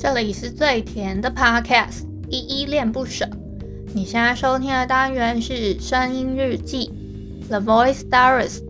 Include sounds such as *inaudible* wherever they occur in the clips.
这里是最甜的 Podcast，依依恋不舍。你现在收听的单元是声音日记，The Voice Diaries。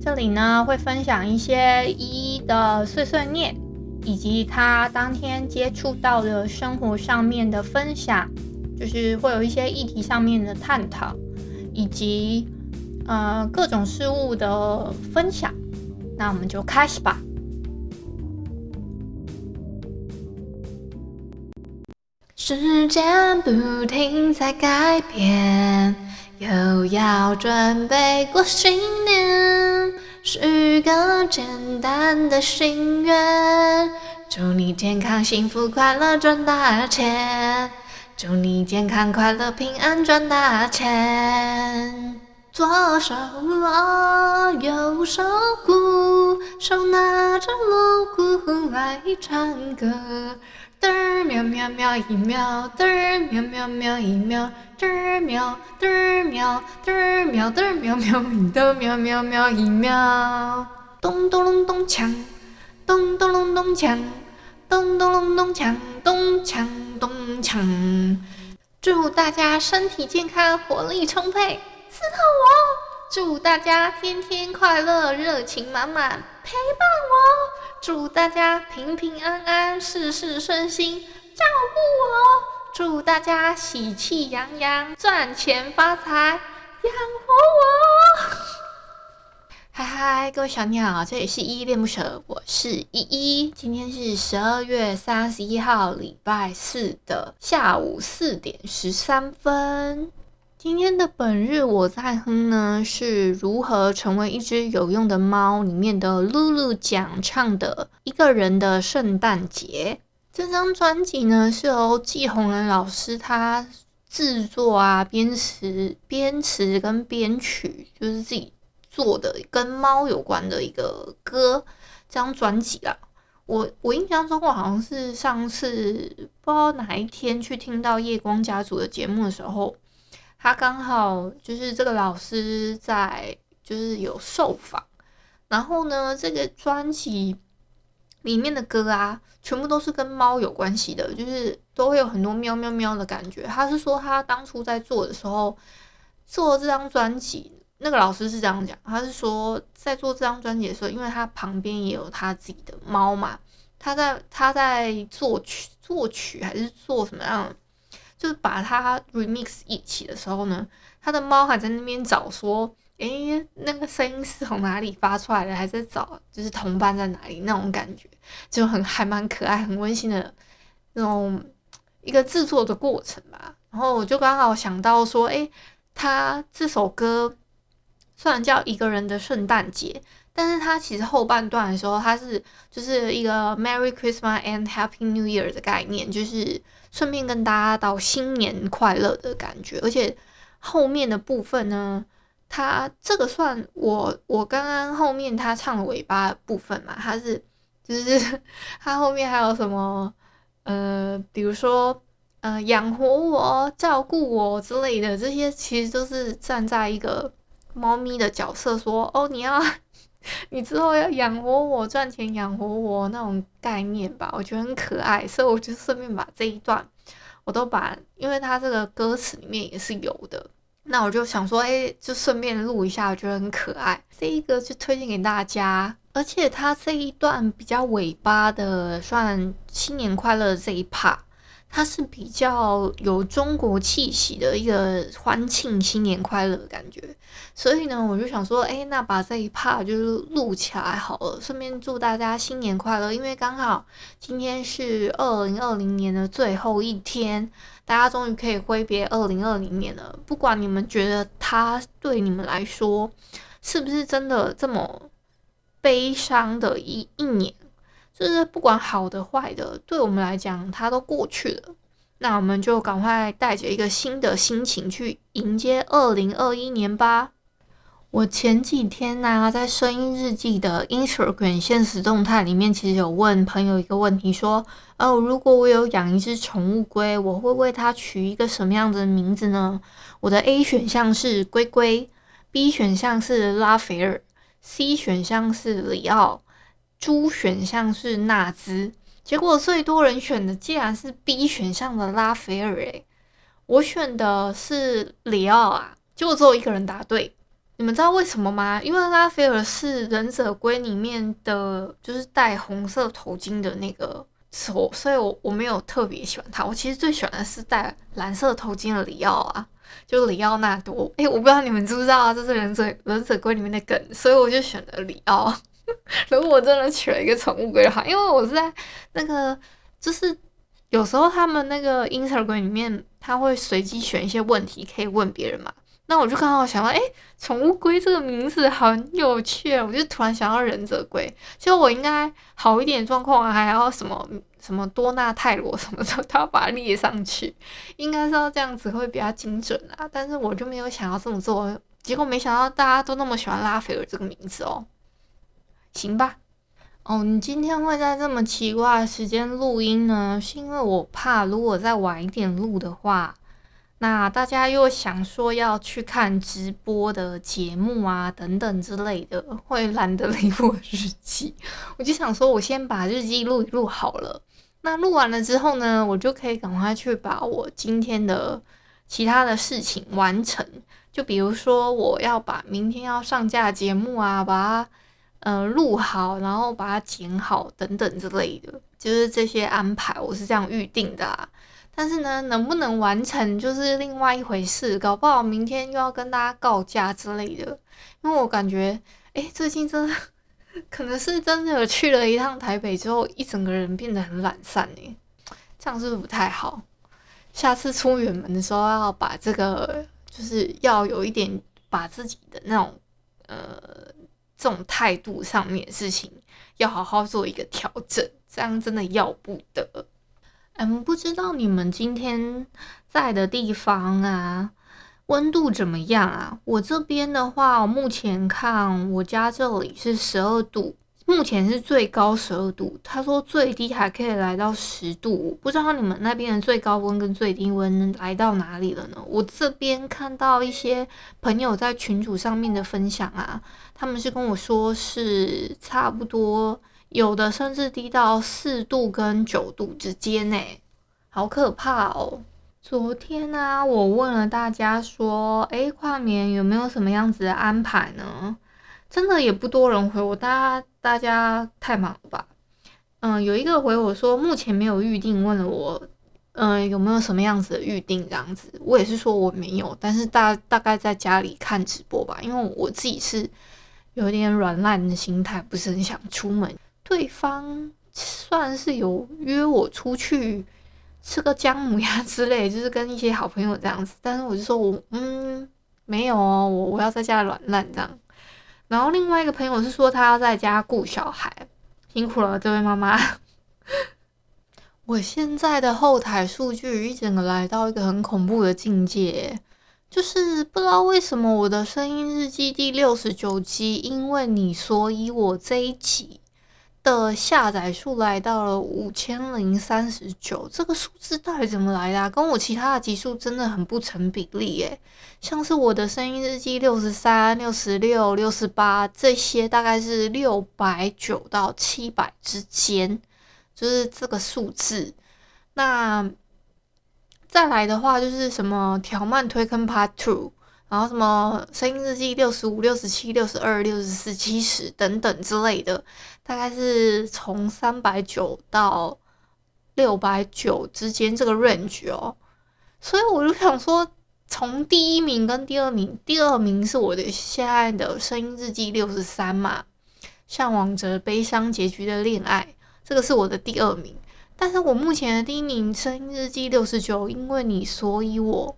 这里呢会分享一些依依的碎碎念，以及他当天接触到的生活上面的分享，就是会有一些议题上面的探讨，以及呃各种事物的分享。那我们就开始吧。时间不停在改变，又要准备过新年，许个简单的心愿，祝你健康幸福快乐赚大钱，祝你健康快乐平安赚大钱。左手锣，右手鼓，手拿着锣鼓来唱歌。嘚儿喵喵喵一喵，嘚儿喵喵喵一喵，嘚儿喵嘚儿喵嘚儿喵嘚儿喵喵一的喵喵喵一喵，咚咚隆咚锵，咚咚隆咚锵，咚咚隆咚锵，咚锵咚锵，祝大家身体健康，活力充沛，伺候我。祝大家天天快乐，热情满满，陪伴我。祝大家平平安安，事事顺心，照顾我。祝大家喜气洋洋，赚钱发财，养活我。嗨嗨，各位小鸟，这里是依依恋不舍，我是依依。今天是十二月三十一号，礼拜四的下午四点十三分。今天的本日我在哼呢，是如何成为一只有用的猫里面的露露讲唱的一个人的圣诞节。这张专辑呢是由季红人老师他制作啊，编词、编词跟编曲，就是自己做的跟猫有关的一个歌。这张专辑啦，我我印象中我好像是上次不知道哪一天去听到夜光家族的节目的时候。他刚好就是这个老师在，就是有受访，然后呢，这个专辑里面的歌啊，全部都是跟猫有关系的，就是都会有很多喵喵喵的感觉。他是说他当初在做的时候，做这张专辑，那个老师是这样讲，他是说在做这张专辑的时候，因为他旁边也有他自己的猫嘛，他在他在作曲作曲还是做什么样？就是把它 remix 一起的时候呢，他的猫还在那边找说，诶、那个声音是从哪里发出来的？还在找，就是同伴在哪里那种感觉，就很还蛮可爱、很温馨的那种一个制作的过程吧。然后我就刚好想到说，诶、欸，他这首歌虽然叫一个人的圣诞节，但是他其实后半段的时候，他是就是一个 Merry Christmas and Happy New Year 的概念，就是。顺便跟大家道新年快乐的感觉，而且后面的部分呢，他这个算我我刚刚后面他唱的尾巴部分嘛，他是就是他后面还有什么呃，比如说呃养活我、照顾我之类的，这些其实都是站在一个猫咪的角色说哦，你要。*laughs* 你之后要养活我，赚钱养活我那种概念吧，我觉得很可爱，所以我就顺便把这一段我都把，因为它这个歌词里面也是有的，那我就想说，哎，就顺便录一下，我觉得很可爱，这一个就推荐给大家。而且它这一段比较尾巴的，算新年快乐这一 part。它是比较有中国气息的一个欢庆新年快乐的感觉，所以呢，我就想说，哎，那把这一 part 就是录起来好了，顺便祝大家新年快乐。因为刚好今天是二零二零年的最后一天，大家终于可以挥别二零二零年了。不管你们觉得它对你们来说是不是真的这么悲伤的一一年。就是不管好的坏的，对我们来讲，它都过去了。那我们就赶快带着一个新的心情去迎接二零二一年吧。我前几天呢、在声音日记的 Instagram 现实动态里面，其实有问朋友一个问题，说：哦，如果我有养一只宠物龟，我会为它取一个什么样的名字呢？我的 A 选项是龟龟，B 选项是拉斐尔，C 选项是里奥。猪选项是纳兹，结果最多人选的竟然是 B 选项的拉斐尔，诶，我选的是里奥啊，结果只有一个人答对。你们知道为什么吗？因为拉斐尔是忍者龟里面的，就是戴红色头巾的那个所，所以我我没有特别喜欢他。我其实最喜欢的是戴蓝色头巾的里奥啊，就是里奥纳多。诶，我不知道你们知不知道啊，这是忍者忍者龟里面的梗，所以我就选了里奥。*laughs* 如果我真的取了一个宠物龟的话，因为我是在那个，就是有时候他们那个 Instagram 里面，他会随机选一些问题可以问别人嘛。那我就刚好想到，诶，宠物龟这个名字很有趣，我就突然想到忍者龟。其实我应该好一点状况，还要什么什么多纳泰罗什么的，都要把它列上去，应该是要这样子会比较精准啊。但是我就没有想要这么做，结果没想到大家都那么喜欢拉斐尔这个名字哦。行吧，哦，你今天会在这么奇怪的时间录音呢？是因为我怕如果再晚一点录的话，那大家又想说要去看直播的节目啊等等之类的，会懒得理我日记。我就想说，我先把日记录录好了。那录完了之后呢，我就可以赶快去把我今天的其他的事情完成。就比如说，我要把明天要上架节目啊，把它。呃，录好，然后把它剪好，等等之类的，就是这些安排，我是这样预定的啊。但是呢，能不能完成就是另外一回事，搞不好明天又要跟大家告假之类的。因为我感觉，诶，最近真的 *laughs* 可能是真的去了一趟台北之后，一整个人变得很懒散诶，这样是不是不太好？下次出远门的时候，要把这个就是要有一点把自己的那种呃。这种态度上面的事情要好好做一个调整，这样真的要不得。嗯，不知道你们今天在的地方啊，温度怎么样啊？我这边的话，目前看我家这里是十二度。目前是最高十二度，他说最低还可以来到十度，不知道你们那边的最高温跟最低温来到哪里了呢？我这边看到一些朋友在群组上面的分享啊，他们是跟我说是差不多，有的甚至低到四度跟九度之间呢，好可怕哦！昨天呢，我问了大家说，诶，跨年有没有什么样子的安排呢？真的也不多人回我，大家大家太忙了吧？嗯，有一个回我说目前没有预定，问了我，嗯，有没有什么样子的预定这样子？我也是说我没有，但是大大概在家里看直播吧，因为我自己是有点软烂的心态，不是很想出门。对方算是有约我出去吃个姜母鸭之类，*laughs* 就是跟一些好朋友这样子，但是我就说我嗯没有哦，我我要在家软烂这样。然后另外一个朋友是说他要在家顾小孩，辛苦了这位妈妈。我现在的后台数据一整个来到一个很恐怖的境界，就是不知道为什么我的声音日记第六十九集，因为你所以我这一集。的下载数来到了五千零三十九，这个数字到底怎么来的？跟我其他的集数真的很不成比例耶。像是我的声音日记六十三、六十六、六十八这些，大概是六百九到七百之间，就是这个数字。那再来的话，就是什么条漫推坑 Part Two。然后什么声音日记六十五、六十七、六十二、六十四、七十等等之类的，大概是从三百九到六百九之间这个 range 哦。所以我就想说，从第一名跟第二名，第二名是我的现在的声音日记六十三嘛，向往着悲伤结局的恋爱，这个是我的第二名。但是我目前的第一名声音日记六十九，因为你，所以我。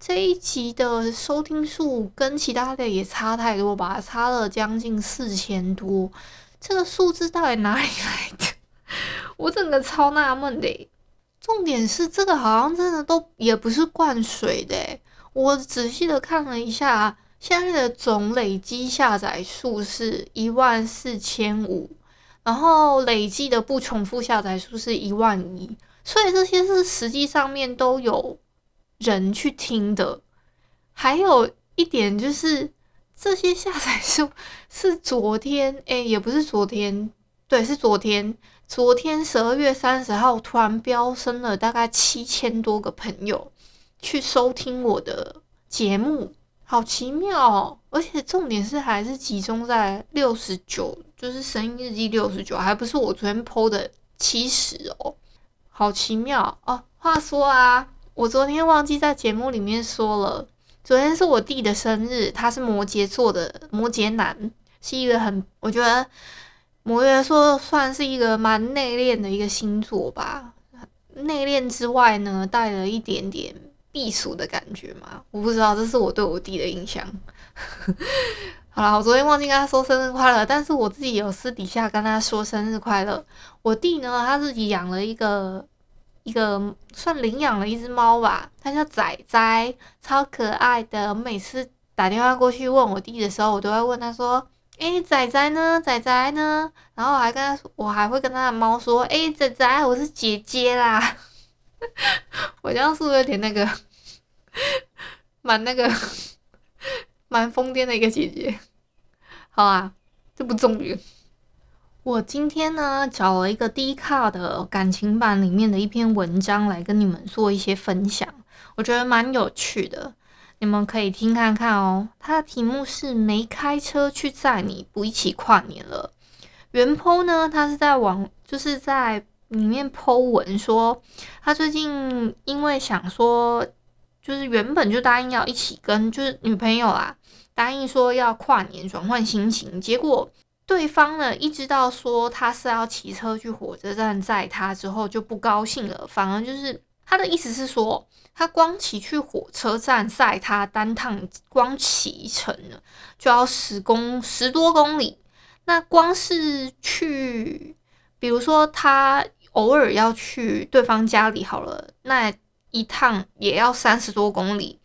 这一集的收听数跟其他的也差太多吧，差了将近四千多，这个数字到底哪里来的？*laughs* 我整个超纳闷的。重点是这个好像真的都也不是灌水的，我仔细的看了一下，现在的总累积下载数是一万四千五，然后累计的不重复下载数是一万一，所以这些是实际上面都有。人去听的，还有一点就是这些下载数是昨天，*laughs* 诶，也不是昨天，对，是昨天昨天十二月三十号突然飙升了大概七千多个朋友去收听我的节目，好奇妙哦！而且重点是还是集中在六十九，就是声音日记六十九，还不是我昨天 po 的七十哦，好奇妙哦。话说啊，我昨天忘记在节目里面说了，昨天是我弟的生日，他是摩羯座的摩羯男，是一个很我觉得。摩羯座算是一个蛮内敛的一个星座吧，内敛之外呢，带了一点点避暑的感觉嘛。我不知道，这是我对我弟的印象。*laughs* 好了，我昨天忘记跟他说生日快乐，但是我自己有私底下跟他说生日快乐。我弟呢，他自己养了一个一个算领养了一只猫吧，它叫仔仔，超可爱的。我每次打电话过去问我弟的时候，我都会问他说。诶，仔仔呢？仔仔呢？然后我还跟他，我还会跟他的猫说：“诶，仔仔，我是姐姐啦。” *laughs* 我这样是不是有点那个，蛮那个，蛮疯癫的一个姐姐？好啊，这不重要。我今天呢，找了一个 Dcard 的感情版里面的一篇文章来跟你们做一些分享，我觉得蛮有趣的。你们可以听看看哦，它的题目是“没开车去载你，不一起跨年了”。原 po 呢，他是在网，就是在里面 po 文说，他最近因为想说，就是原本就答应要一起跟就是女朋友啊，答应说要跨年转换心情，结果对方呢一知道说他是要骑车去火车站载他之后就不高兴了，反而就是。他的意思是说，他光骑去火车站载他单趟，光骑程呢就要十公十多公里。那光是去，比如说他偶尔要去对方家里好了，那一趟也要三十多公里。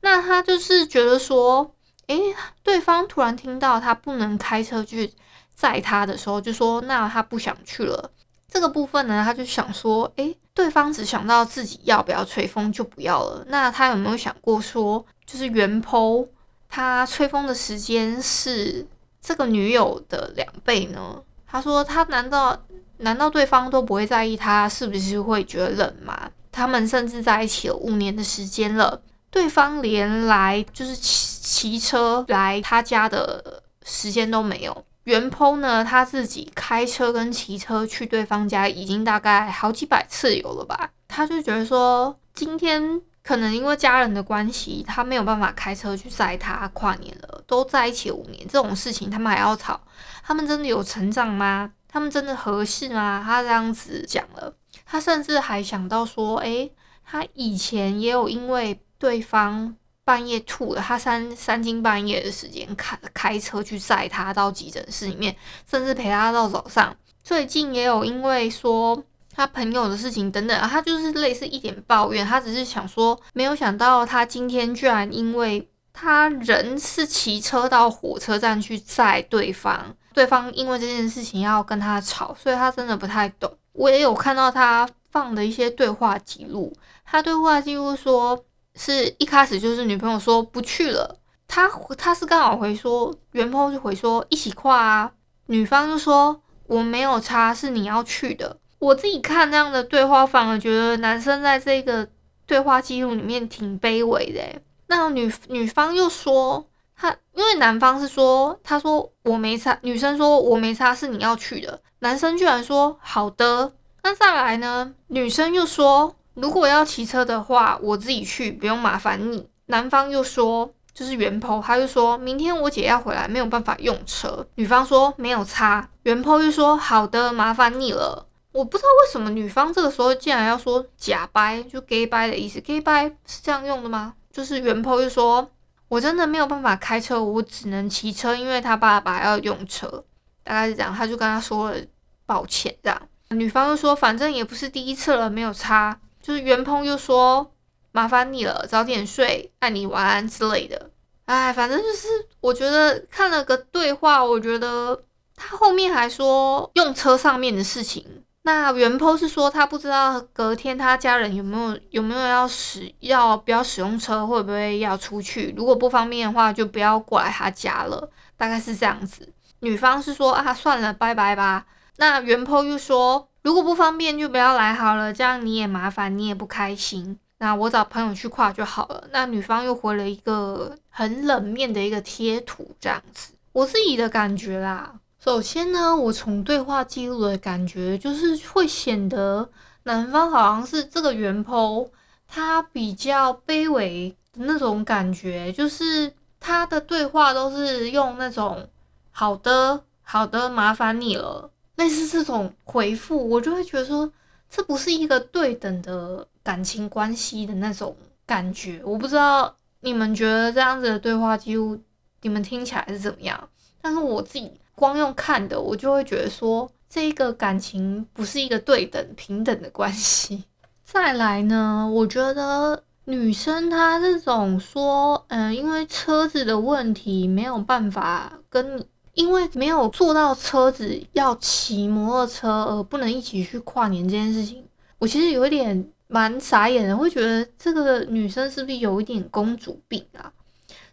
那他就是觉得说，诶，对方突然听到他不能开车去载他的时候，就说那他不想去了。这个部分呢，他就想说，诶。对方只想到自己要不要吹风就不要了，那他有没有想过说，就是原剖他吹风的时间是这个女友的两倍呢？他说他难道难道对方都不会在意他是不是会觉得冷吗？他们甚至在一起了五年的时间了，对方连来就是骑骑车来他家的时间都没有。原 po 呢，他自己开车跟骑车去对方家已经大概好几百次有了吧？他就觉得说，今天可能因为家人的关系，他没有办法开车去载他跨年了。都在一起五年，这种事情他们还要吵？他们真的有成长吗？他们真的合适吗？他这样子讲了，他甚至还想到说，诶，他以前也有因为对方。半夜吐了，他三三更半夜的时间开开车去载他到急诊室里面，甚至陪他到早上。最近也有因为说他朋友的事情等等，他就是类似一点抱怨，他只是想说，没有想到他今天居然因为他人是骑车到火车站去载对方，对方因为这件事情要跟他吵，所以他真的不太懂。我也有看到他放的一些对话记录，他对话记录说。是一开始就是女朋友说不去了，他他是刚好回说，原 po 就回说一起跨啊，女方就说我没有差，是你要去的。我自己看那样的对话，反而觉得男生在这个对话记录里面挺卑微的。那女女方又说他，因为男方是说他说我没差，女生说我没差，是你要去的。男生居然说好的。那再来呢，女生又说。如果要骑车的话，我自己去，不用麻烦你。男方又说，就是原 po，他就说明天我姐要回来，没有办法用车。女方说没有差，原 po 又说好的，麻烦你了。我不知道为什么女方这个时候竟然要说假掰，就 gay 掰的意思。gay 掰是这样用的吗？就是原 po 又说，我真的没有办法开车，我只能骑车，因为他爸爸要用车，大概是这样。他就跟他说了抱歉，这样。女方又说，反正也不是第一次了，没有差。就是原 po 又说麻烦你了，早点睡，爱你晚安之类的。哎，反正就是我觉得看了个对话，我觉得他后面还说用车上面的事情。那原 po 是说他不知道隔天他家人有没有有没有要使要不要使用车，会不会要出去？如果不方便的话，就不要过来他家了。大概是这样子。女方是说啊，算了，拜拜吧。那原 po 又说，如果不方便就不要来好了，这样你也麻烦，你也不开心。那我找朋友去跨就好了。那女方又回了一个很冷面的一个贴图，这样子。我自己的感觉啦，首先呢，我从对话记录的感觉就是会显得男方好像是这个原 po，他比较卑微的那种感觉，就是他的对话都是用那种“好的，好的，麻烦你了”，类似这种回复，我就会觉得说，这不是一个对等的。感情关系的那种感觉，我不知道你们觉得这样子的对话记录，你们听起来是怎么样？但是我自己光用看的，我就会觉得说，这个感情不是一个对等平等的关系。*laughs* 再来呢，我觉得女生她这种说，嗯，因为车子的问题没有办法跟你，因为没有坐到车子要骑摩托车而不能一起去跨年这件事情，我其实有一点。蛮傻眼的，会觉得这个女生是不是有一点公主病啊？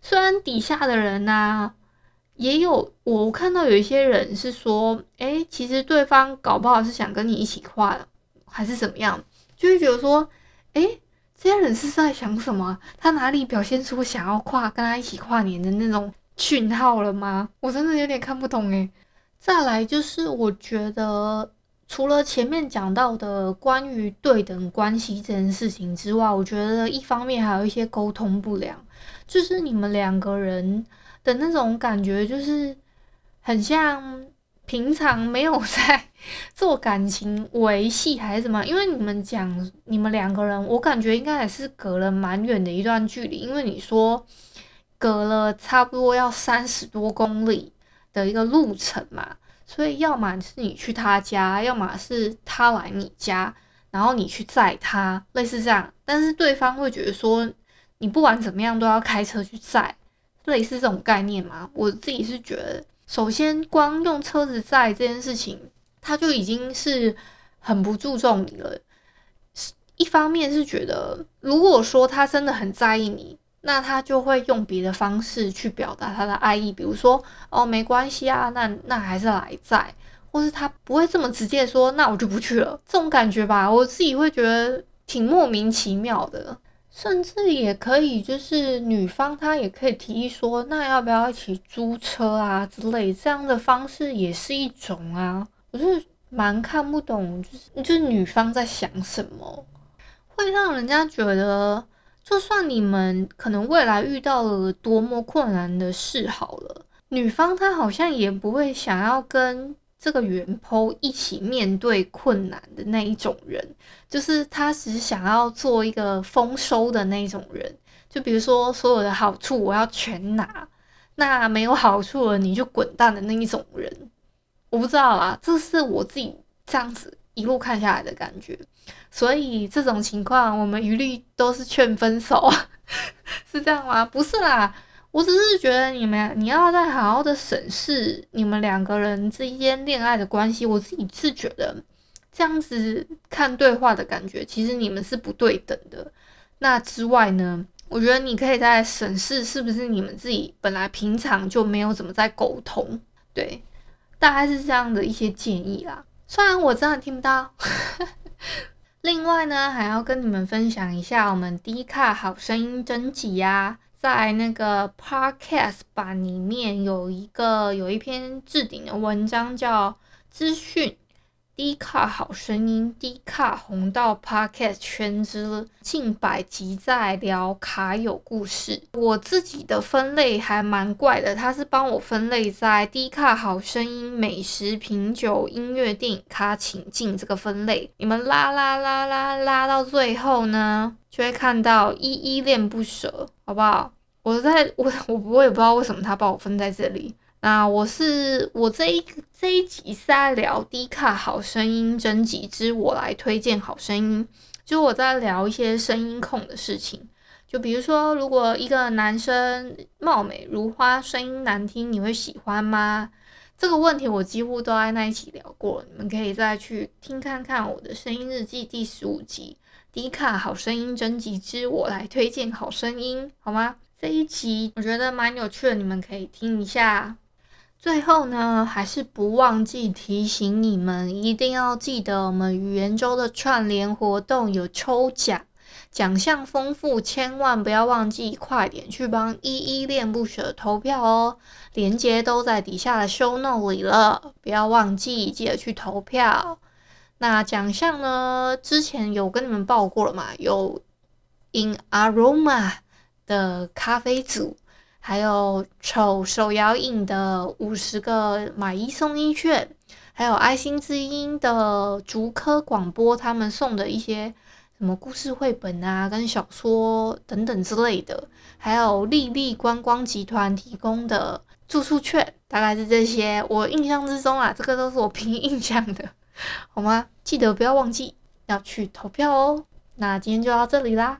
虽然底下的人呢、啊，也有我看到有一些人是说，诶，其实对方搞不好是想跟你一起跨的，还是怎么样，就会觉得说，诶，这些人是在想什么？他哪里表现出想要跨跟他一起跨年的那种讯号了吗？我真的有点看不懂诶。再来就是我觉得。除了前面讲到的关于对等关系这件事情之外，我觉得一方面还有一些沟通不良，就是你们两个人的那种感觉，就是很像平常没有在做感情维系还是什么。因为你们讲你们两个人，我感觉应该还是隔了蛮远的一段距离，因为你说隔了差不多要三十多公里的一个路程嘛。所以，要么是你去他家，要么是他来你家，然后你去载他，类似这样。但是对方会觉得说，你不管怎么样都要开车去载，类似这种概念嘛。我自己是觉得，首先光用车子载这件事情，他就已经是很不注重你了。一方面是觉得，如果说他真的很在意你。那他就会用别的方式去表达他的爱意，比如说哦，没关系啊，那那还是来在，或是他不会这么直接说，那我就不去了，这种感觉吧，我自己会觉得挺莫名其妙的，甚至也可以就是女方她也可以提议说，那要不要一起租车啊之类，这样的方式也是一种啊，我是蛮看不懂，就是就是女方在想什么，会让人家觉得。就算你们可能未来遇到了多么困难的事，好了，女方她好像也不会想要跟这个原剖一起面对困难的那一种人，就是她只想要做一个丰收的那种人。就比如说，所有的好处我要全拿，那没有好处了你就滚蛋的那一种人。我不知道啦，这是我自己这样子一路看下来的感觉。所以这种情况，我们一律都是劝分手，*laughs* 是这样吗？不是啦，我只是觉得你们你要再好好的审视你们两个人之间恋爱的关系。我自己是觉得这样子看对话的感觉，其实你们是不对等的。那之外呢，我觉得你可以再审视是不是你们自己本来平常就没有怎么在沟通。对，大概是这样的一些建议啦。虽然我真的听不到。另外呢，还要跟你们分享一下我们 D 卡好声音征集呀，在那个 Podcast 版里面有一个有一篇置顶的文章叫资讯。D 卡好声音，D 卡红到 Podcast 圈之近百集在聊卡友故事。我自己的分类还蛮怪的，他是帮我分类在 D 卡好声音、美食、品酒、音乐、电影卡请进这个分类。你们拉拉拉拉拉到最后呢，就会看到依依恋不舍，好不好？我在我我我也不知道为什么他把我分在这里。那我是我这一这一集是在聊 D 卡好声音征集之我来推荐好声音，就我在聊一些声音控的事情，就比如说，如果一个男生貌美如花，声音难听，你会喜欢吗？这个问题我几乎都在那一起聊过，你们可以再去听看看我的声音日记第十五集 D 卡好声音征集之我来推荐好声音，好吗？这一集我觉得蛮有趣的，你们可以听一下。最后呢，还是不忘记提醒你们，一定要记得我们语言周的串联活动有抽奖，奖项丰富，千万不要忘记，快点去帮依依恋不舍投票哦！链接都在底下的 show note 里了，不要忘记，记得去投票。那奖项呢，之前有跟你们报过了嘛？有 In Aroma 的咖啡组。还有丑手摇饮的五十个买一送一券，还有爱心之音的竹科广播他们送的一些什么故事绘本啊，跟小说等等之类的，还有丽丽观光集团提供的住宿券，大概是这些。我印象之中啊，这个都是我凭印象的，好吗？记得不要忘记要去投票哦。那今天就到这里啦，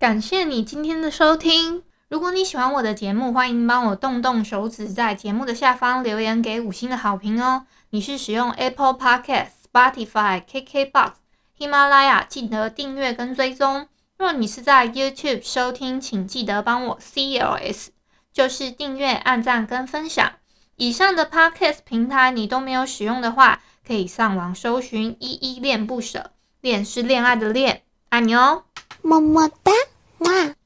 感谢你今天的收听。如果你喜欢我的节目，欢迎帮我动动手指，在节目的下方留言给五星的好评哦。你是使用 Apple Podcast、Spotify、KKBox、喜马拉雅，记得订阅跟追踪。若你是在 YouTube 收听，请记得帮我 CLS，就是订阅、按赞跟分享。以上的 Podcast 平台你都没有使用的话，可以上网搜寻“依依恋不舍”，恋是恋爱的恋，爱你哦，么么哒，哇。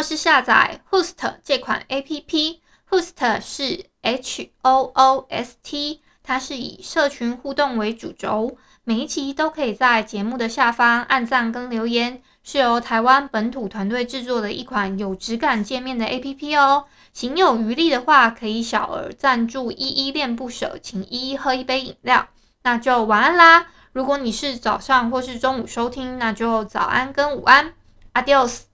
或是下载 Host 这款 APP。Host 是 H O O S T，它是以社群互动为主轴，每一期都可以在节目的下方按赞跟留言，是由台湾本土团队制作的一款有质感界面的 APP 哦。行有余力的话，可以小额赞助依依恋不舍，请依依喝一杯饮料。那就晚安啦！如果你是早上或是中午收听，那就早安跟午安，Adios。